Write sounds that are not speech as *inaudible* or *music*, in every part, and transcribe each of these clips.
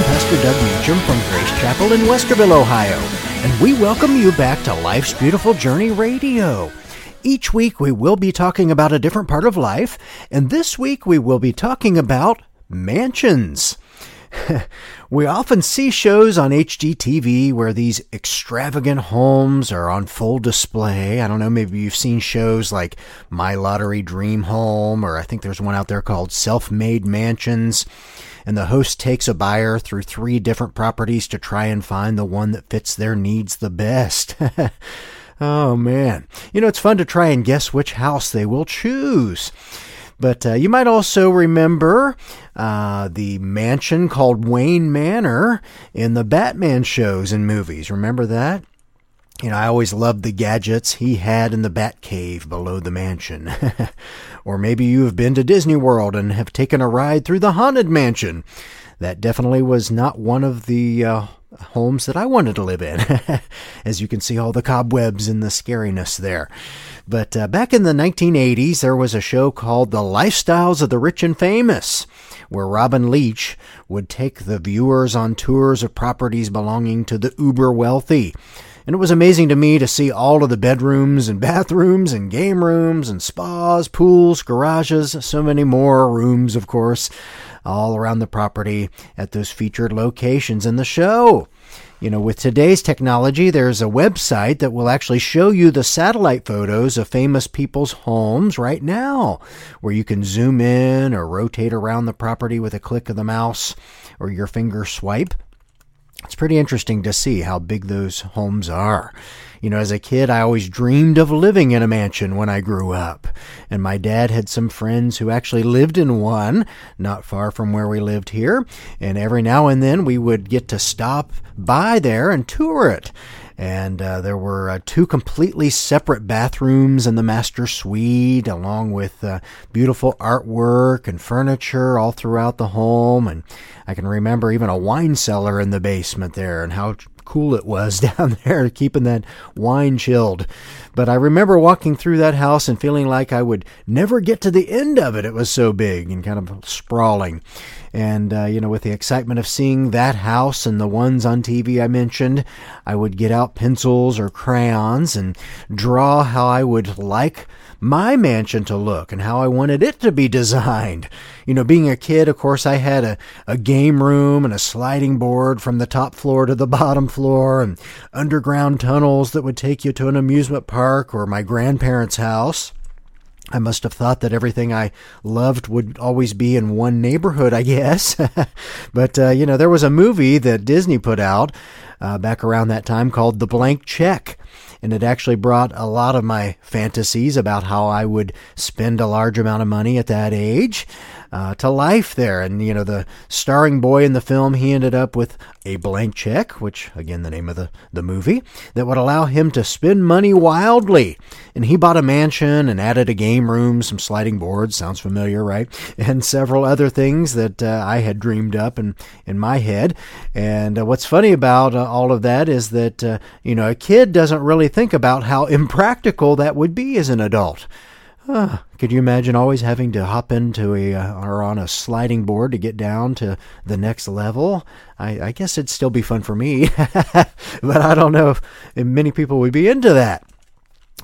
I'm Pastor Doug Meacham from Grace Chapel in Westerville, Ohio, and we welcome you back to Life's Beautiful Journey Radio. Each week we will be talking about a different part of life, and this week we will be talking about mansions. *laughs* we often see shows on HGTV where these extravagant homes are on full display. I don't know, maybe you've seen shows like My Lottery Dream Home, or I think there's one out there called Self Made Mansions. And the host takes a buyer through three different properties to try and find the one that fits their needs the best. *laughs* oh man. You know, it's fun to try and guess which house they will choose. But uh, you might also remember uh, the mansion called Wayne Manor in the Batman shows and movies. Remember that? You know, I always loved the gadgets he had in the Batcave below the mansion. *laughs* or maybe you have been to Disney World and have taken a ride through the Haunted Mansion. That definitely was not one of the uh, homes that I wanted to live in. *laughs* As you can see, all the cobwebs and the scariness there. But uh, back in the 1980s, there was a show called The Lifestyles of the Rich and Famous, where Robin Leach would take the viewers on tours of properties belonging to the uber wealthy. And it was amazing to me to see all of the bedrooms and *laughs* bathrooms and game rooms and spas, pools, garages, so many more rooms, of course, all around the property at those featured locations in the show. You know, with today's technology, there's a website that will actually show you the satellite photos of famous people's homes right now, where you can zoom in or rotate around the property with a click of the mouse or your finger swipe. It's pretty interesting to see how big those homes are. You know, as a kid, I always dreamed of living in a mansion when I grew up. And my dad had some friends who actually lived in one, not far from where we lived here. And every now and then we would get to stop by there and tour it and uh, there were uh, two completely separate bathrooms in the master suite, along with uh, beautiful artwork and furniture all throughout the home. And I can remember even a wine cellar in the basement there, and how cool it was *laughs* down there, keeping that wine chilled. But I remember walking through that house and feeling like I would never get to the end of it. It was so big and kind of sprawling. And, uh, you know, with the excitement of seeing that house and the ones on TV I mentioned, I would get out pencils or crayons and draw how I would like my mansion to look and how I wanted it to be designed. *laughs* You know, being a kid, of course, I had a, a game room and a sliding board from the top floor to the *laughs* bottom floor and underground tunnels that would take you to an amusement park or my grandparents' house. I must have thought that everything I loved would always be in one neighborhood, I *laughs* guess. but, uh, you know, there was a movie that Disney put out uh, back around that time called The Blank Check and it actually brought a lot of my fantasies about how I would spend a large amount of money at that age uh, to life there. And, you know, the starring boy in the film, he ended up with a blank check, which, again, the name of the, the movie, that would allow him to spend money wildly. And he bought a mansion and added a game room, some sliding boards, sounds familiar, right? *laughs* And several other things that uh, I had dreamed up in, in my head. And uh, what's funny about uh, all of that is that, uh, you know, a kid doesn't really think about how *laughs* impractical that would be as an adult. Uh, could you imagine always having to hop into a uh, or on a sliding board to get down to the next level? I, I guess it'd still be fun for me, *laughs* but I don't know if many people would be into that.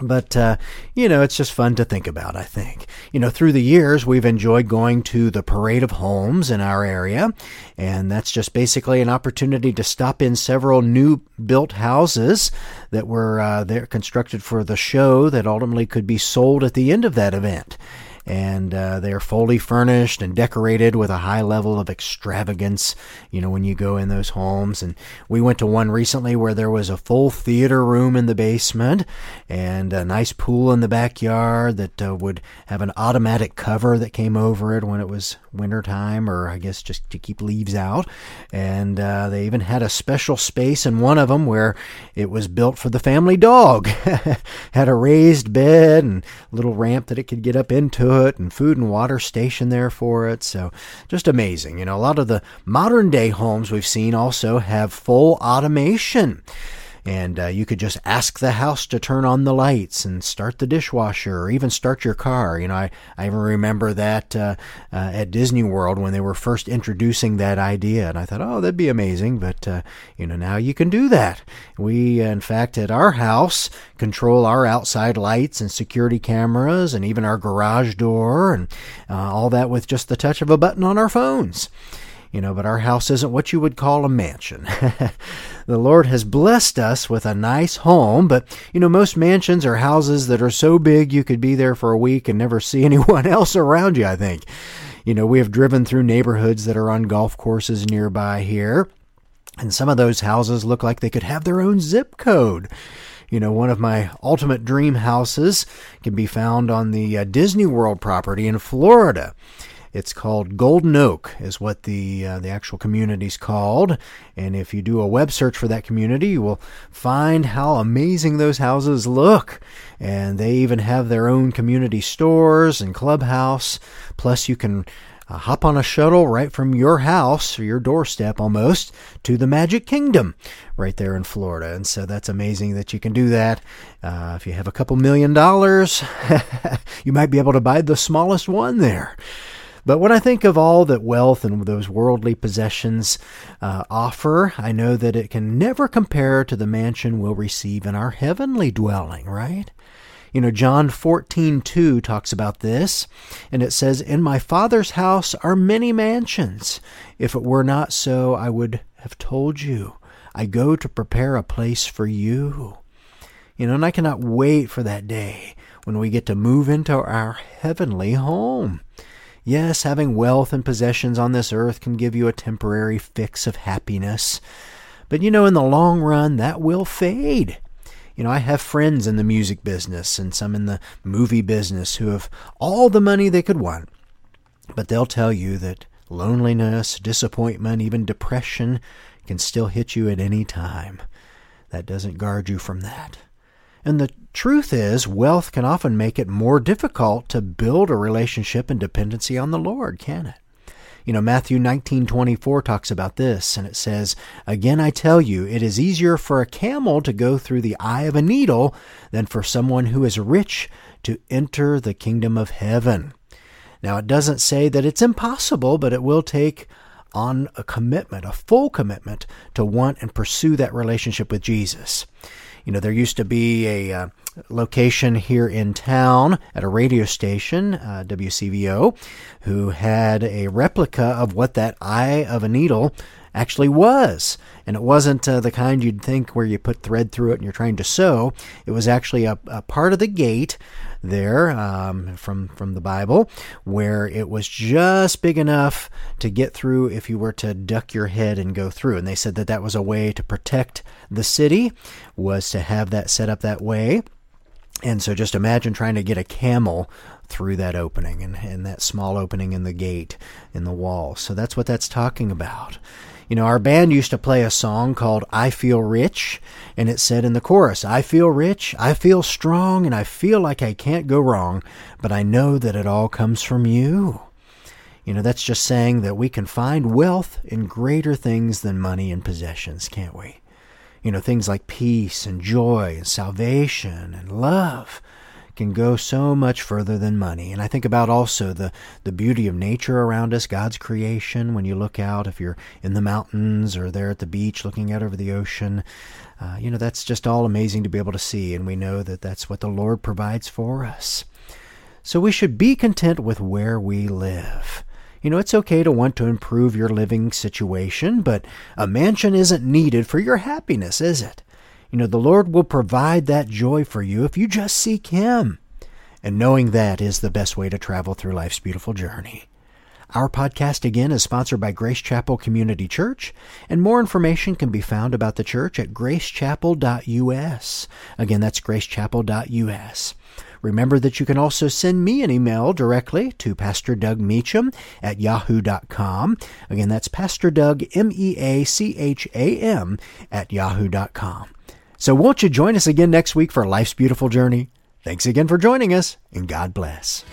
But, uh, you know, it's just fun to think about, I think. You know, through the years, we've enjoyed going to the Parade of Homes in our area, and that's just basically an opportunity to stop in several new built houses that were uh, there constructed for the show that ultimately could be sold at the end of that event and uh, they're fully furnished and decorated with a high level of extravagance. You know, when you go in those homes, and we went to one recently where there was a full theater room in the basement and a nice pool in the backyard that uh, would have an automatic cover that came over it when it was wintertime, or I guess just to keep leaves out. And uh, they even had a special space in one of them where it was built for the family dog. *laughs* had a raised bed and little ramp that it could get up into it and food and water station there for it. So just amazing. You know, a lot of the modern day homes we've seen also have full automation. And uh, you could just ask the house to turn on the lights and start the dishwasher or even start your car. You know, I, I even remember that uh, uh, at Disney World when they were first introducing that idea, and I thought, oh, that'd be amazing. But uh, you know, now you can do that. We, in fact, at our house, control our outside lights and security cameras, and even our garage door, and uh, all that with just the touch of a button on our phones you know, but our house isn't what you would call a mansion. *laughs* the Lord has blessed us with a nice home, but, you know, most mansions are houses that are so big you could be there for a week and never *laughs* see anyone else around you, I think. You know, we have driven through neighborhoods that are on golf courses nearby here, and some of those houses look like they could have their own zip code. You know, one of my ultimate dream houses can be found on the uh, Disney World property in Florida. It's called Golden Oak, is what the uh, the actual community's called. And if you do a web search for that community, you will find how amazing those houses look. And they even have their own community stores and clubhouse. Plus, you can uh, hop on a shuttle right from your house or your doorstep almost to the Magic Kingdom right there in Florida. And so that's amazing that you can do that. Uh, if you have a couple million dollars, *laughs* you might be able to buy the smallest one there. But when I think of all that wealth and those worldly possessions uh, offer, I know that it can never compare to the mansion we'll receive in our heavenly dwelling, right? You know, John 14, 2 talks about this, and it says, In my Father's house are many mansions. If it were not so, I would have told you. I go to prepare a place for you. You know, and I cannot wait for that day when we get to move into our heavenly home. Yes, having wealth and possessions on this earth can give you a temporary fix of happiness. But you know, in the long run, that will fade. You know, I have friends in the music business and some in the movie business who have all the money they could want. But they'll tell you that loneliness, disappointment, even depression can still hit you at any time. That doesn't guard you from that. And the truth is, wealth can often make it more difficult to build a relationship and dependency on the Lord, can it? You know, Matthew 19:24 talks about this and it says, "Again I tell you, it is easier for a camel to go through the eye of a needle than for someone who is rich to enter the kingdom of heaven." Now, it doesn't say that it's impossible, but it will take on a commitment, a full commitment to want and pursue that relationship with Jesus. You know, there used to be a uh, location here in town at a radio station, uh, WCVO, who had a replica of what that eye of a needle actually was. And it wasn't uh, the kind you'd think where you put thread through it and you're trying to sew. It was actually a, a part of the gate there um, from from the Bible, where it was just big enough to get through if you were to duck your head and go through. And they said that that was a way to protect the city, was to have that set up that way. And so just imagine trying to get a camel through that opening and, and that small opening in the gate in the wall. So that's what that's talking about. You know, our band used to play a song called I Feel Rich, and it said in the chorus, I feel rich, I feel strong, and I feel like I can't go wrong, but I know that it all comes from you. You know, that's just saying that we can find wealth in greater things than money and possessions, can't we? You know, things like peace and joy and salvation and love can go so much further than money. And I think about also the, the beauty of nature around us, God's creation. When you look out, if you're in the mountains or there at the beach looking out over the ocean, uh, you know, that's just all amazing to be able to see. And we know that that's what the Lord provides for us. So we should be content with where we live. You know, it's okay to want to improve your living situation, but a mansion isn't needed for your happiness, is it? You know, the Lord will provide that joy for you if you just seek Him. And knowing that is the best way to travel through life's beautiful journey. Our podcast again is sponsored by Grace Chapel Community Church, and more information can be found about the church at gracechapel.us. Again, that's gracechapel.us. Remember that you can also send me an email directly to Pastor Doug Meacham at yahoo.com. Again, that's Pastor Doug, M E A C H A M, at yahoo.com. So won't you join us again next week for Life's Beautiful Journey? Thanks again for joining us, and God bless.